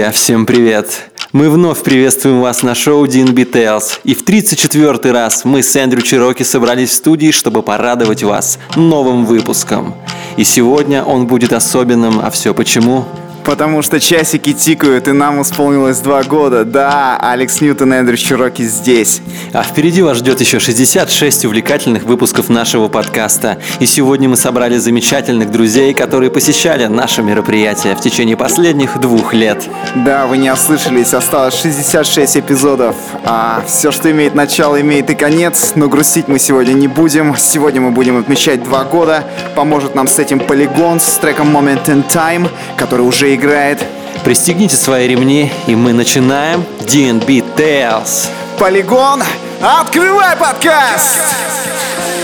Друзья, всем привет! Мы вновь приветствуем вас на шоу DNB Tales. И в 34 раз мы с Эндрю Чироки собрались в студии, чтобы порадовать вас новым выпуском. И сегодня он будет особенным, а все почему? Потому что часики тикают, и нам исполнилось два года. Да, Алекс Ньютон и Эндрю Чироки здесь. А впереди вас ждет еще 66 увлекательных выпусков нашего подкаста. И сегодня мы собрали замечательных друзей, которые посещали наше мероприятие в течение последних двух лет. Да, вы не ослышались, осталось 66 эпизодов. А все, что имеет начало, имеет и конец. Но грустить мы сегодня не будем. Сегодня мы будем отмечать два года. Поможет нам с этим полигон с треком Moment in Time, который уже играет. Пристегните свои ремни, и мы начинаем DNB Tales. Полигон, открывай подкаст! Never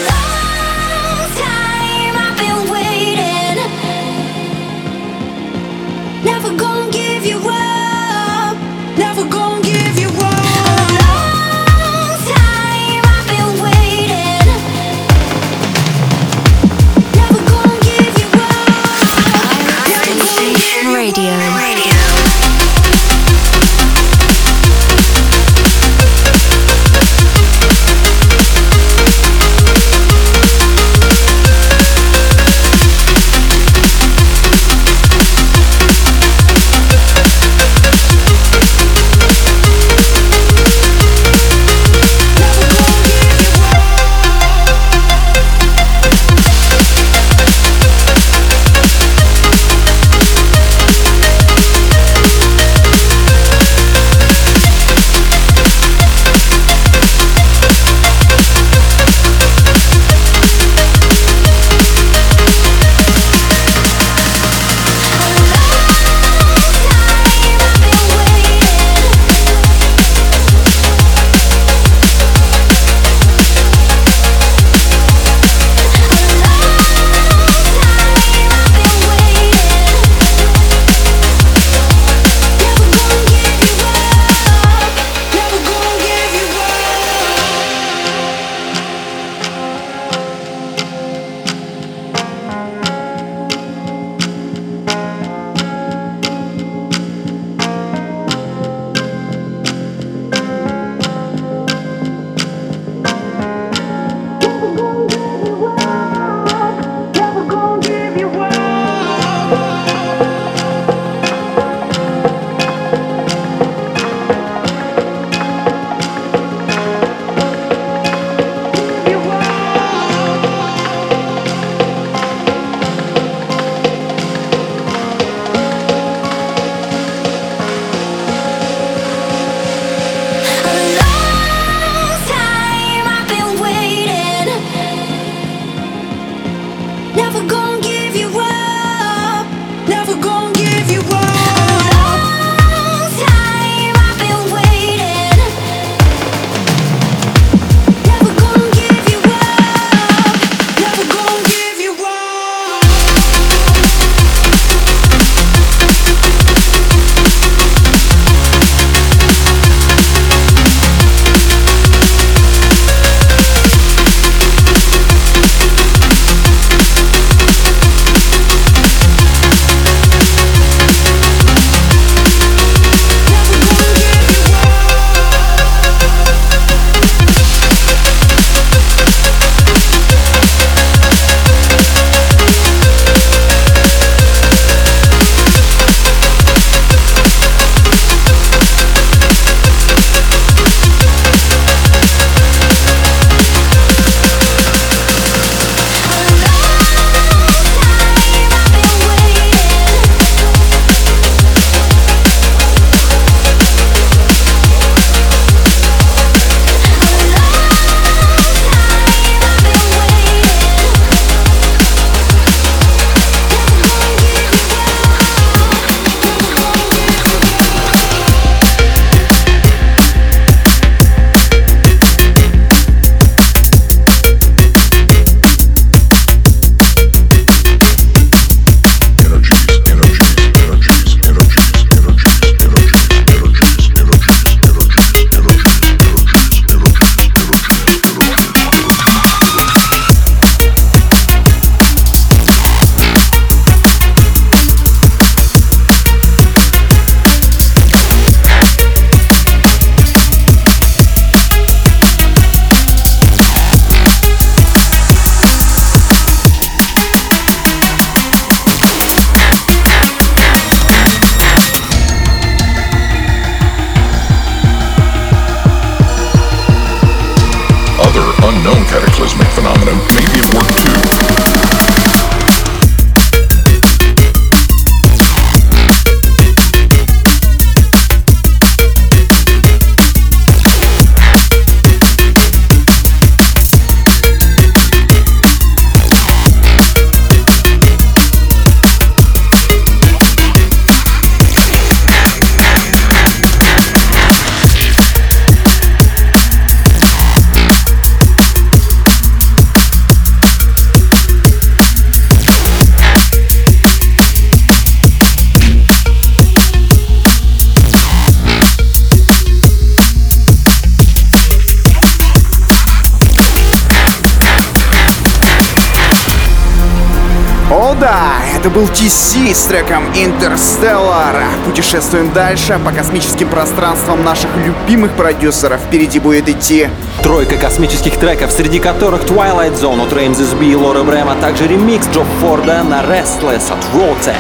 Это был TC с треком Interstellar. Путешествуем дальше по космическим пространствам наших любимых продюсеров. Впереди будет идти Тройка космических треков, среди которых Twilight Zone от Реймзис Би и Лора Брэм, а также ремикс Джо Форда на Restless от Rolltech.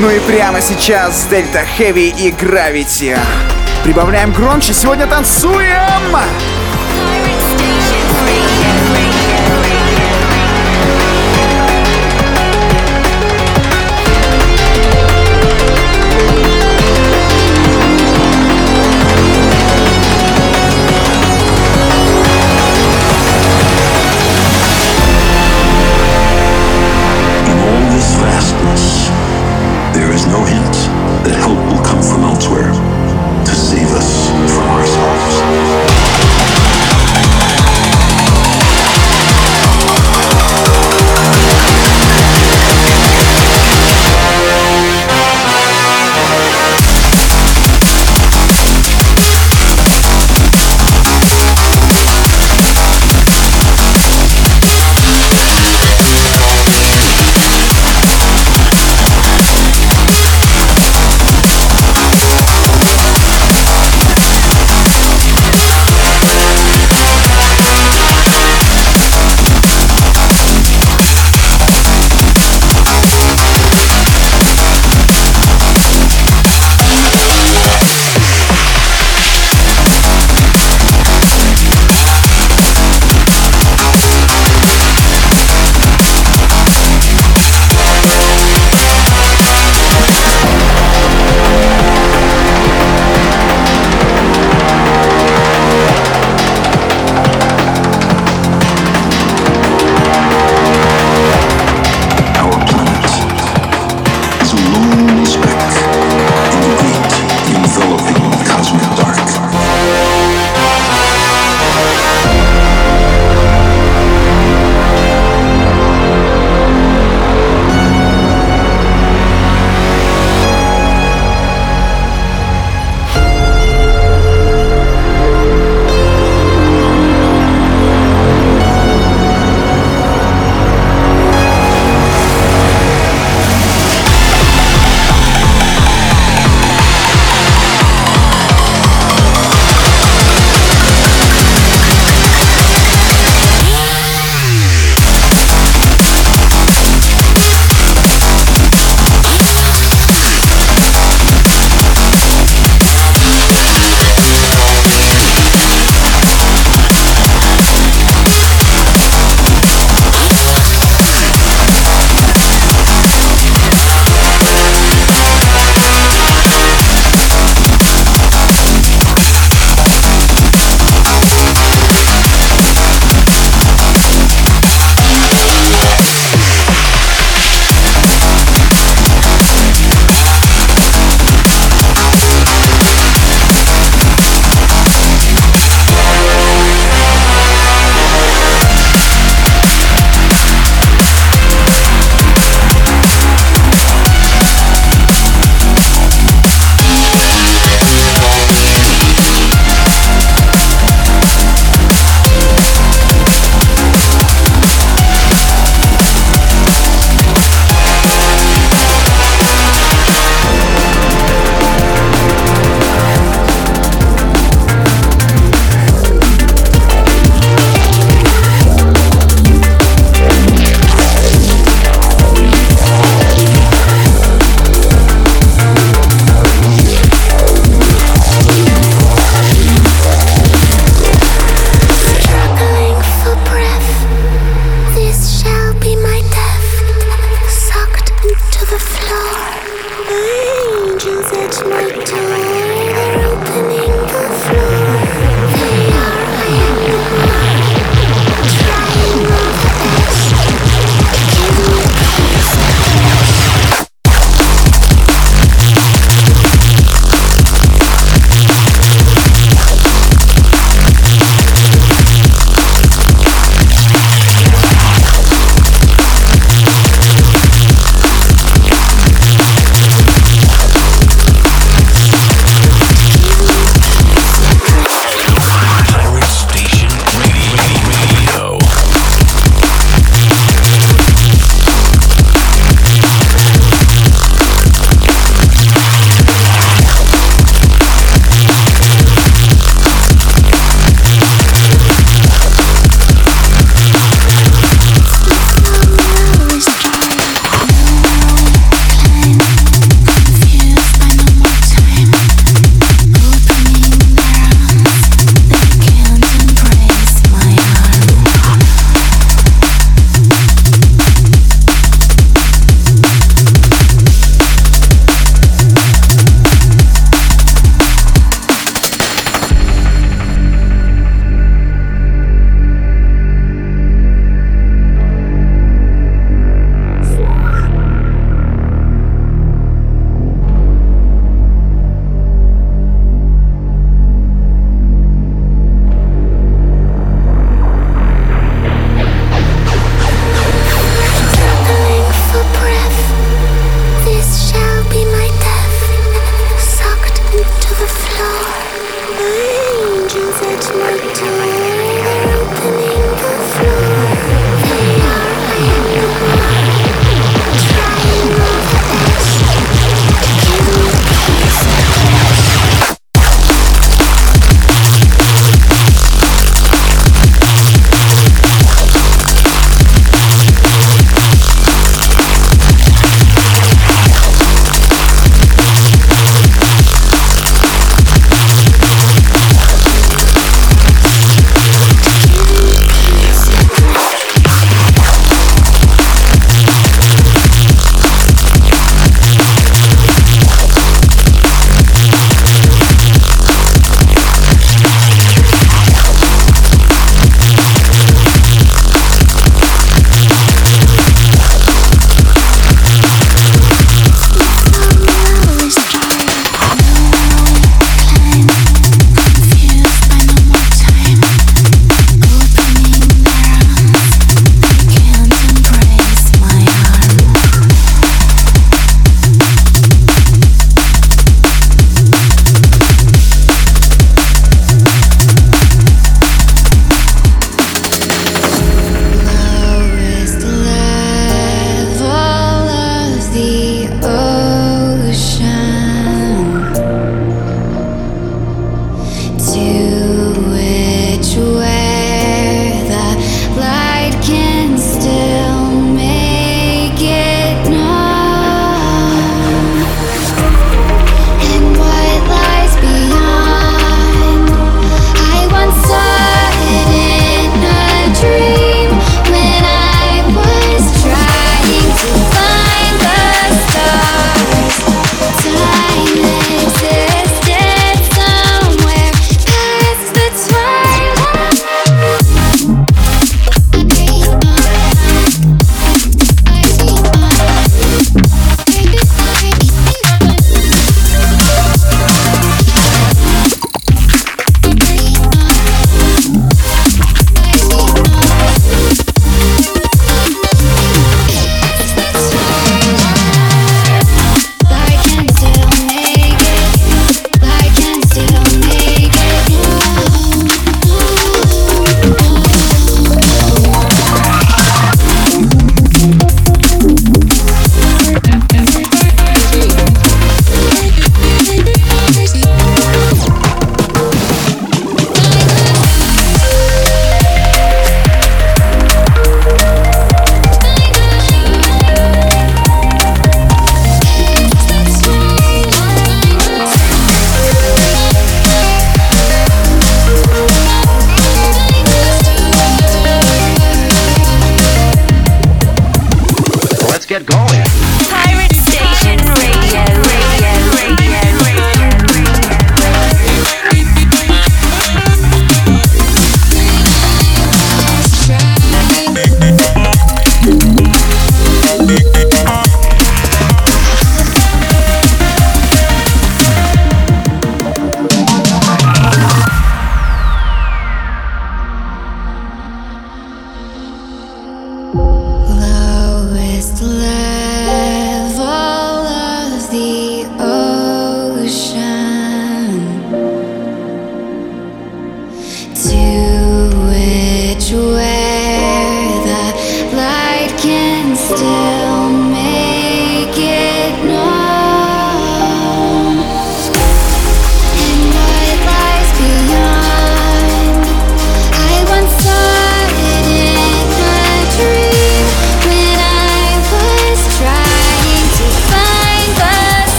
Ну и прямо сейчас Delta Heavy и Gravity. Прибавляем громче, сегодня танцуем! Help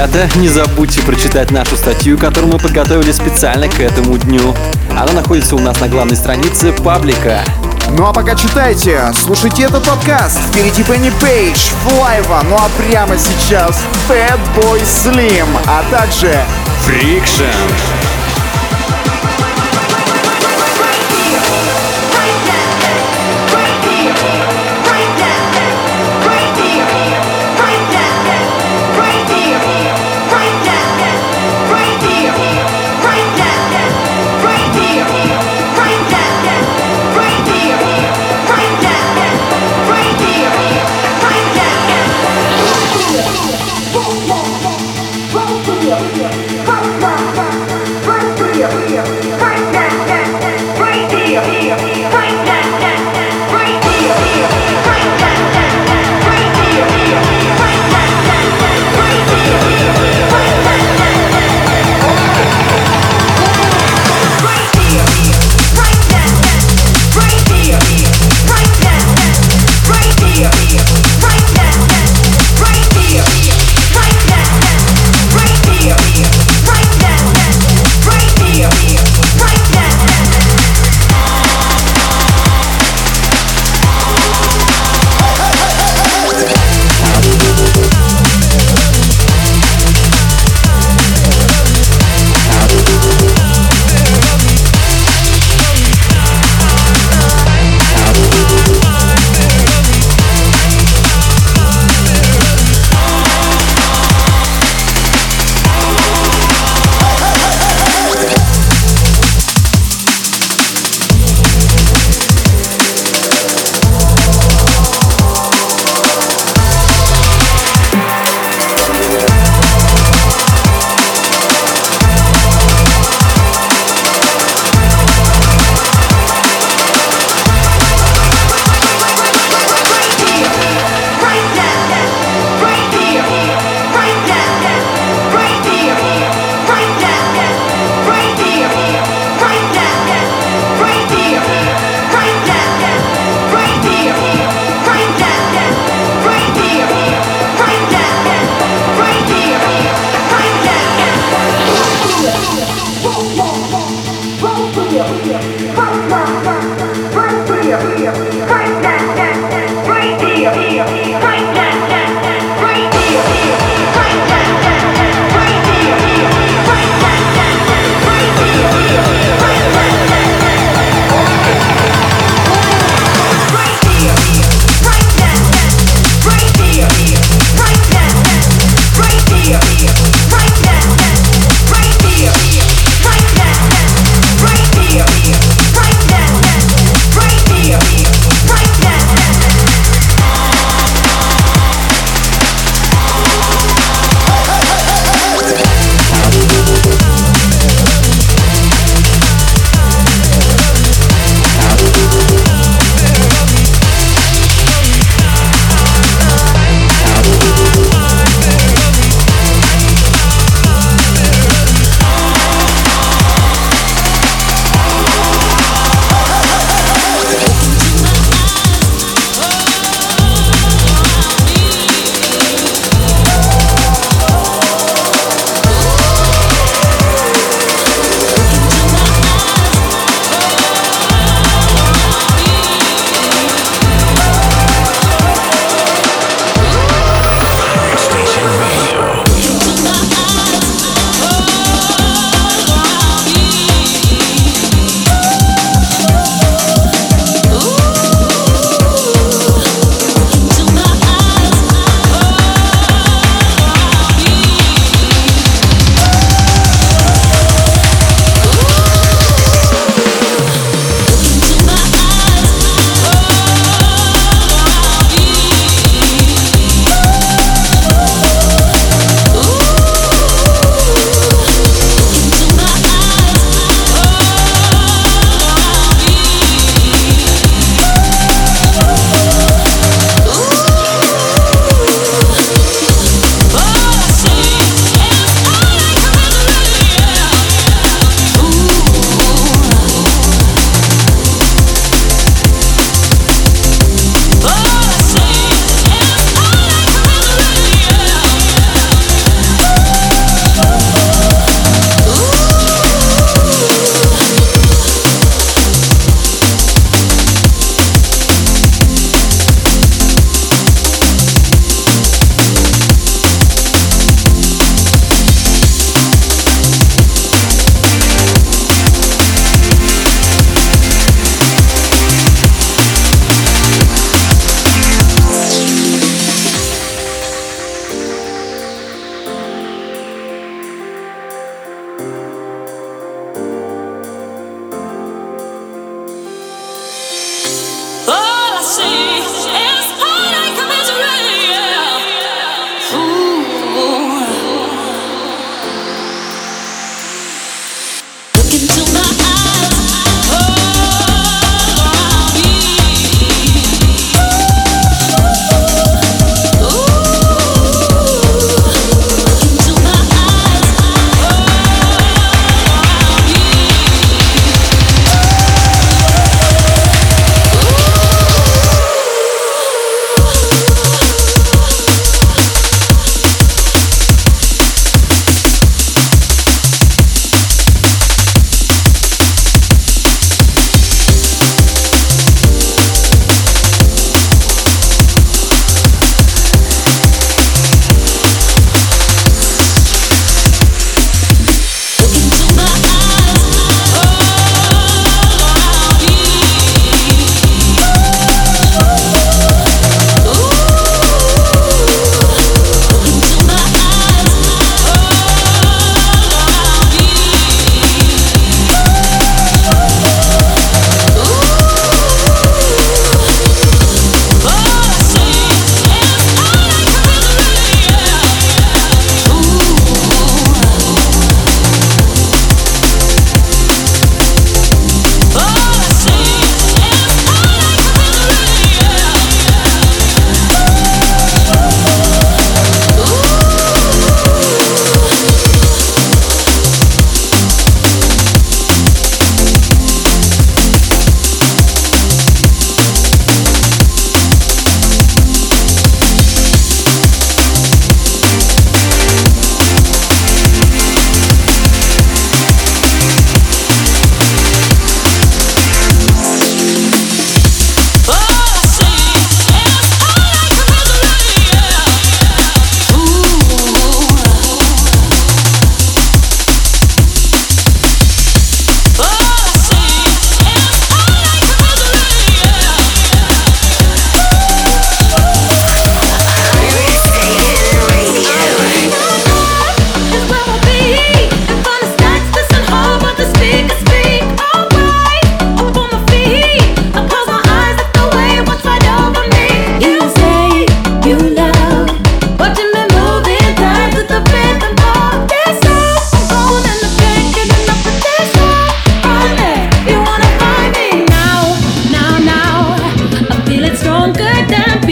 Ребята, не забудьте прочитать нашу статью, которую мы подготовили специально к этому дню. Она находится у нас на главной странице паблика. Ну а пока читайте, слушайте этот подкаст. Впереди Benny Page, Flava, ну а прямо сейчас Fatboy Slim, а также Friction.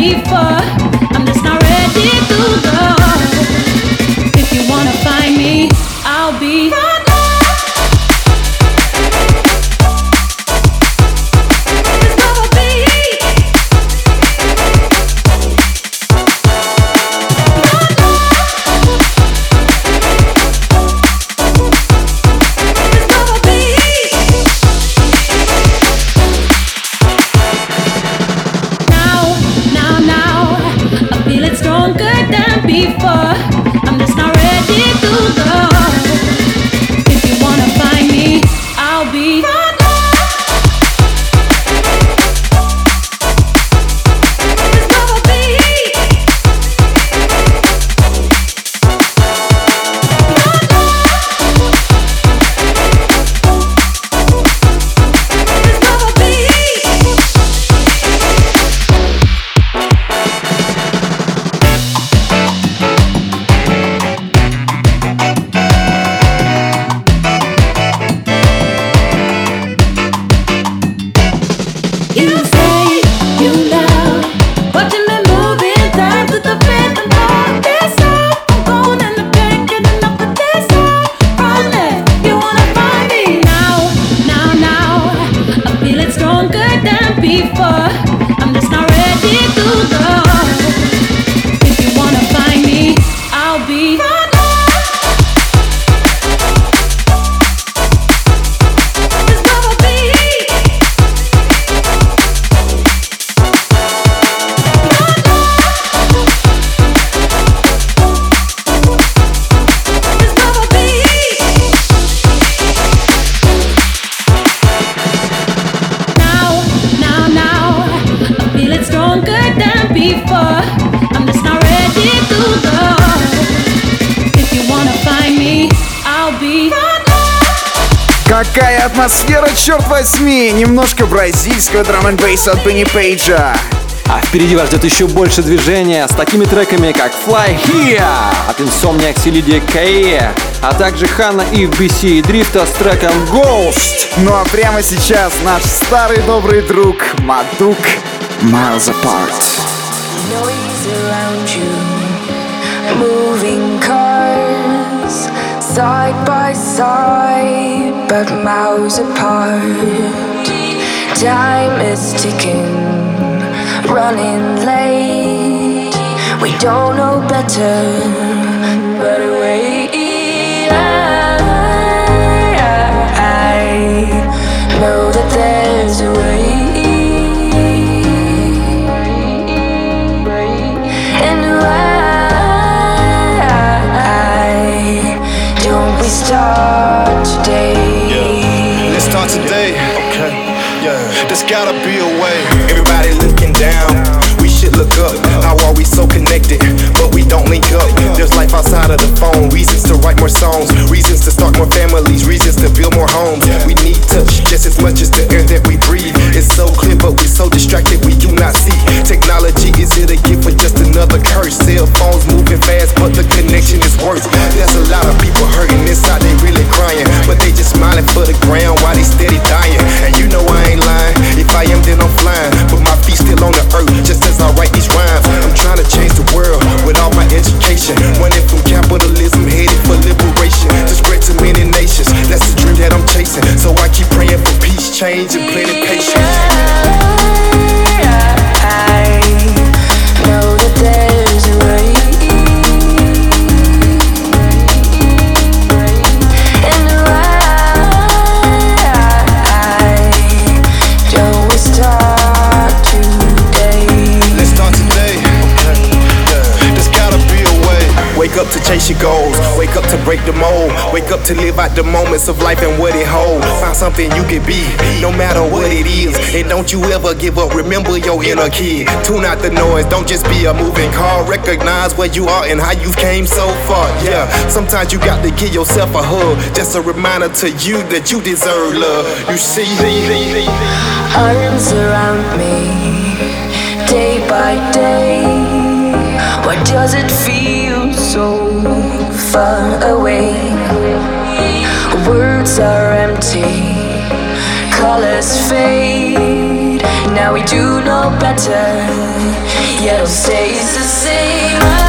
Before. Какая атмосфера, черт возьми! Немножко бразильского драм н от Бенни Пейджа. А впереди вас ждет еще больше движения с такими треками, как Fly Here от Insomniac Lydia K, а также Хана и BC и Дрифта с треком Ghost. Ну а прямо сейчас наш старый добрый друг Мадук Miles Apart. noise around you, moving cars side by side, but miles apart. Time is ticking, running late. We don't know better, but wait. I know that there's start today? Let's start today. Okay. Yeah. There's gotta be a way. Everybody looking down. We should look up. How are we so connected? But we don't link up. There's life outside of the phone. Reasons to write more songs. Reasons to start more families. Reasons to build more homes. We need touch just as much as the air that we breathe. It's so clear, but we're so distracted we do not see. Technology is it a gift or just another curse? Cell phones moving fast, but the connection is worse. There's a lot of people hurting inside, they really crying. But they just smiling for the ground while they steady dying. And you know I ain't lying. If I am, then I'm flying. But my to live out the moments of life and what it holds. Find something you can be, no matter what it is. And don't you ever give up. Remember your inner kid. Tune out the noise. Don't just be a moving car. Recognize where you are and how you came so far. Yeah. Sometimes you got to give yourself a hug. Just a reminder to you that you deserve love. You see. arms around me day by day. Why does it feel so far away? Words are empty, colors fade. Now we do know better, yet it stays the same.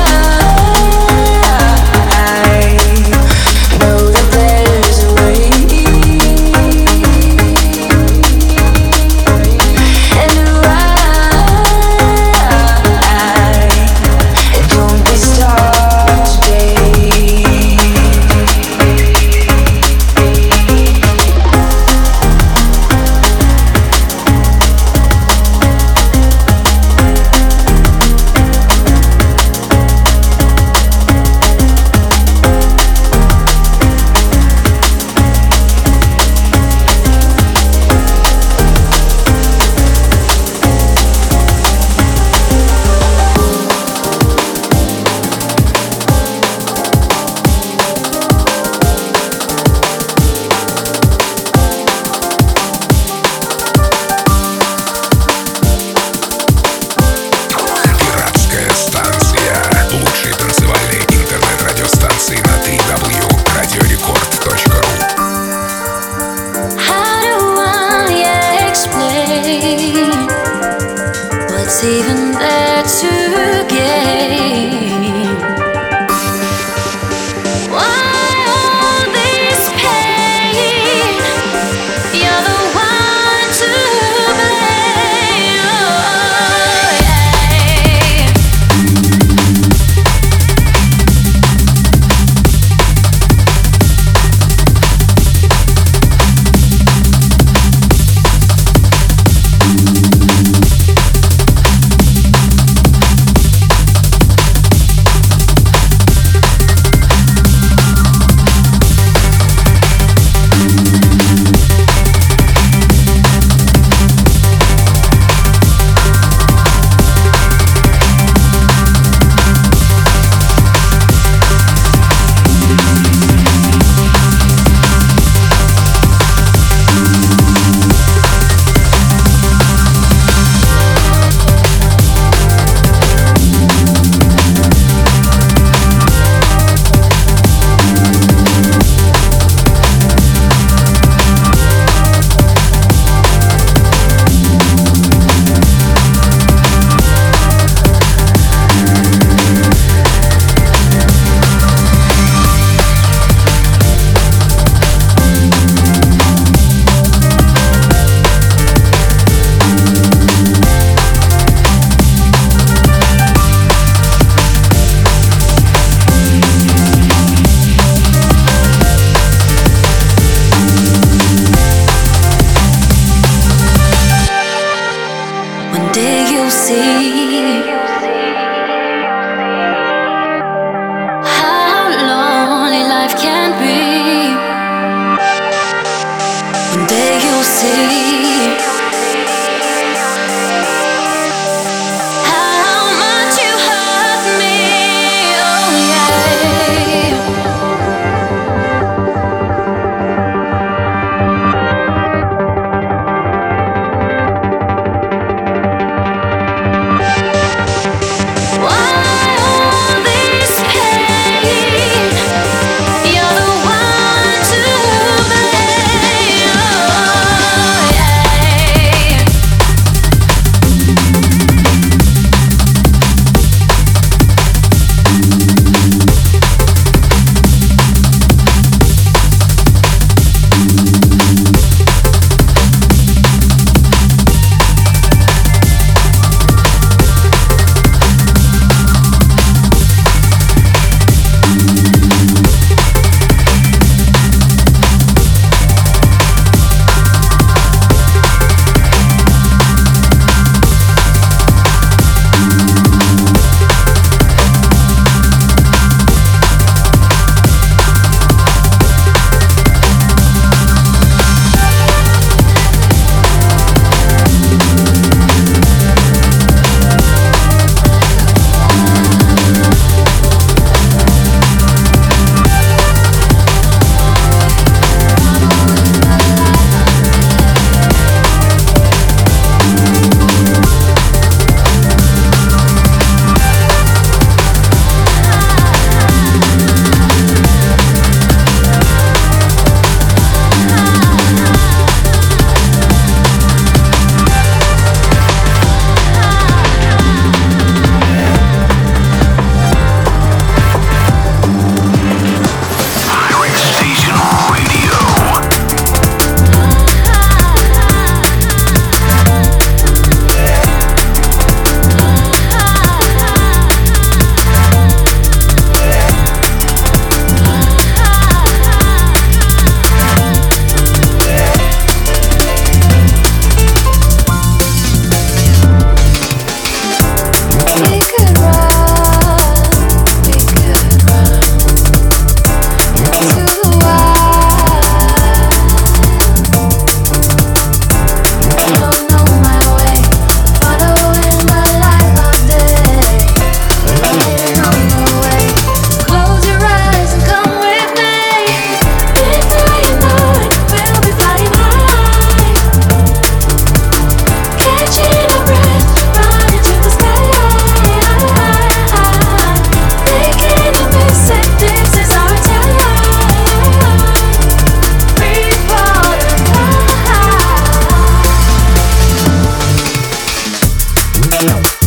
love.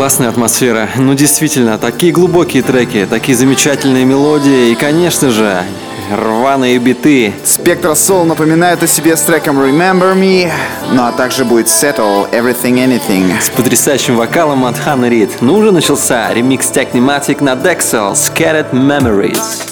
классная атмосфера. Ну, действительно, такие глубокие треки, такие замечательные мелодии и, конечно же, рваные биты. Спектра Soul напоминает о себе с треком Remember Me, ну а также будет Settle Everything Anything. С потрясающим вокалом от Ханны Рид. Ну, уже начался ремикс Technimatic на Dexel Scattered Memories.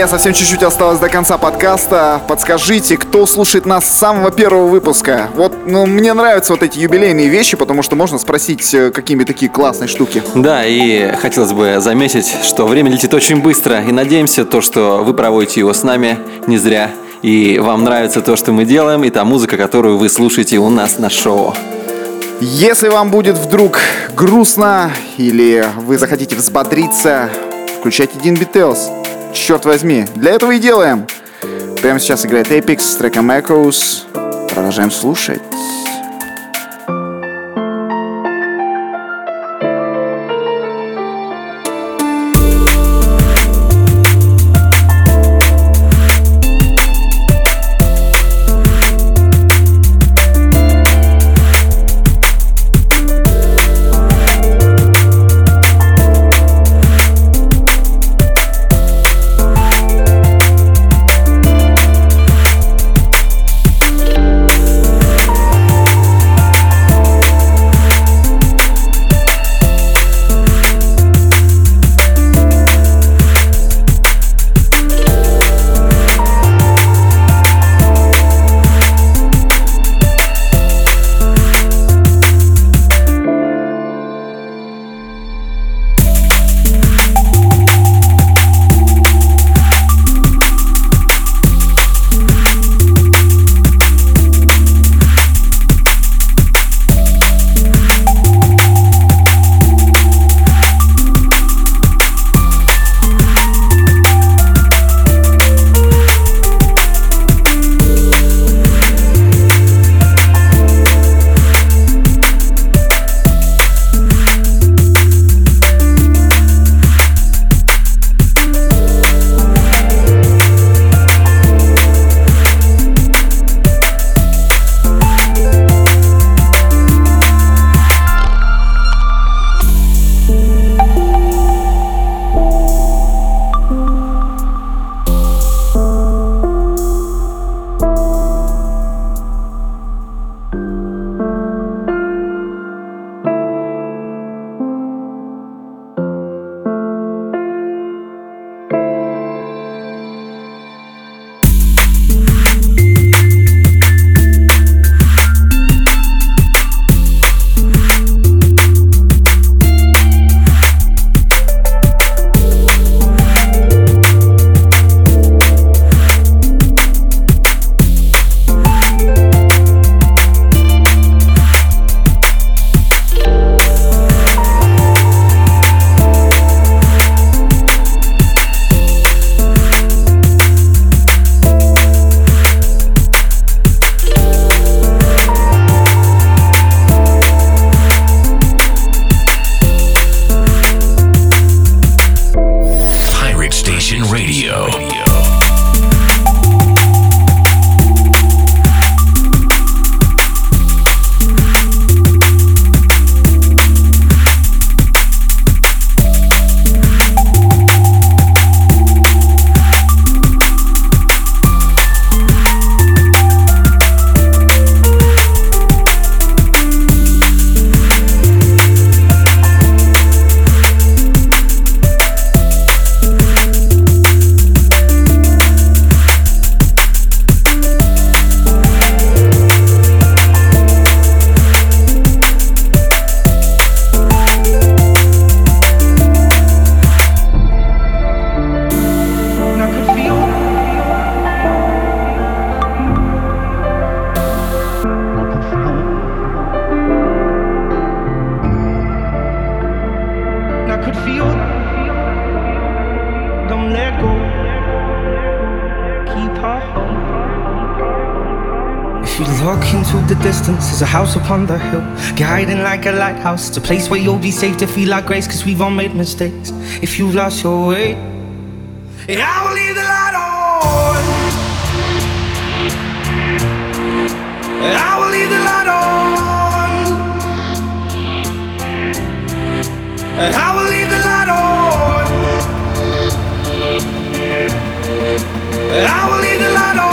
Друзья, совсем чуть-чуть осталось до конца подкаста. Подскажите, кто слушает нас с самого первого выпуска? Вот, ну, мне нравятся вот эти юбилейные вещи, потому что можно спросить, э, какими такие классные штуки. Да, и хотелось бы заметить, что время летит очень быстро, и надеемся, то, что вы проводите его с нами не зря, и вам нравится то, что мы делаем, и та музыка, которую вы слушаете у нас на шоу. Если вам будет вдруг грустно или вы захотите взбодриться, включайте Дин Beatles. Черт возьми, для этого и делаем. Прямо сейчас играет Apex с треком Echoes. Продолжаем слушать. Guiding like a lighthouse. It's a place where you'll be safe to feel like grace, cause we've all made mistakes. If you've lost your way, I will leave the light on. I will leave the light on. I will leave the light on. I will leave the light on.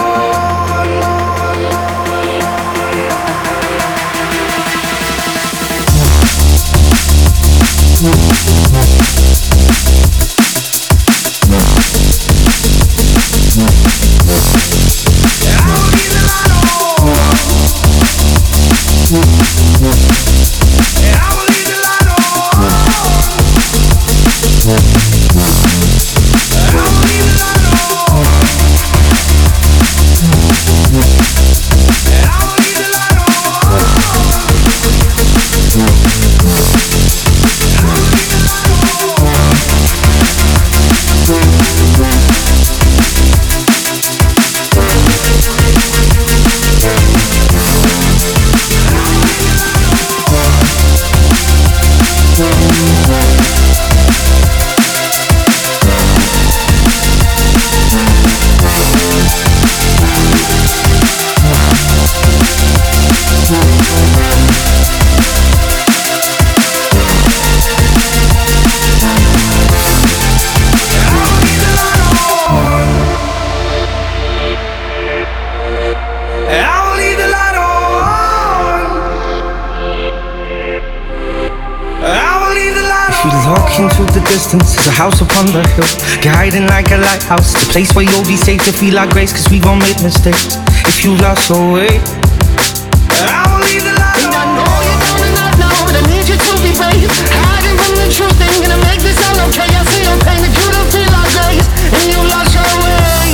There's a house upon the hill. Guiding like a lighthouse, the place where you'll be safe to feel like grace, cause we've all made mistakes. If you lost your way, I will leave the light And I know you don't not know, but I need you to be brave. Hiding from the truth, ain't gonna make this all okay. I see your pain, that you don't feel like grace, and you lost your way.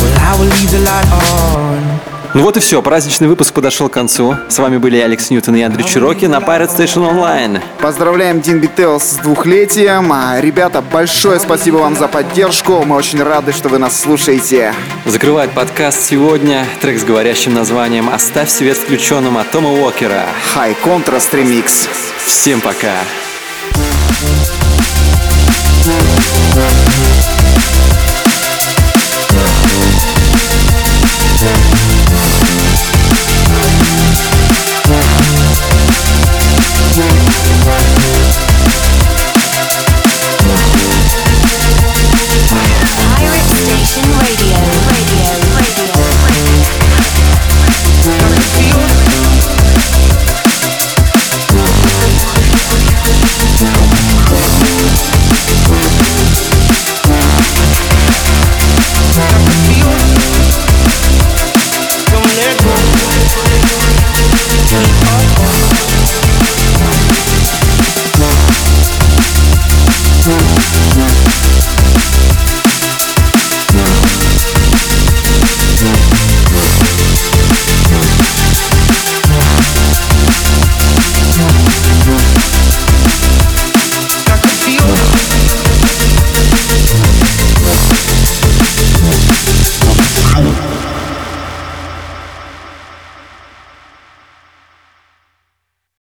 Well, I will leave the light on. Ну вот и все, праздничный выпуск подошел к концу. С вами были Алекс Ньютон и Андрей Чироки на Pirate Station Online. Поздравляем Дин Бителс с двухлетием. А, Ребята, большое спасибо вам за поддержку. Мы очень рады, что вы нас слушаете. Закрывает подкаст сегодня трек с говорящим названием «Оставь свет включенным» от Тома Уокера. High Contrast Remix. Всем пока! Thank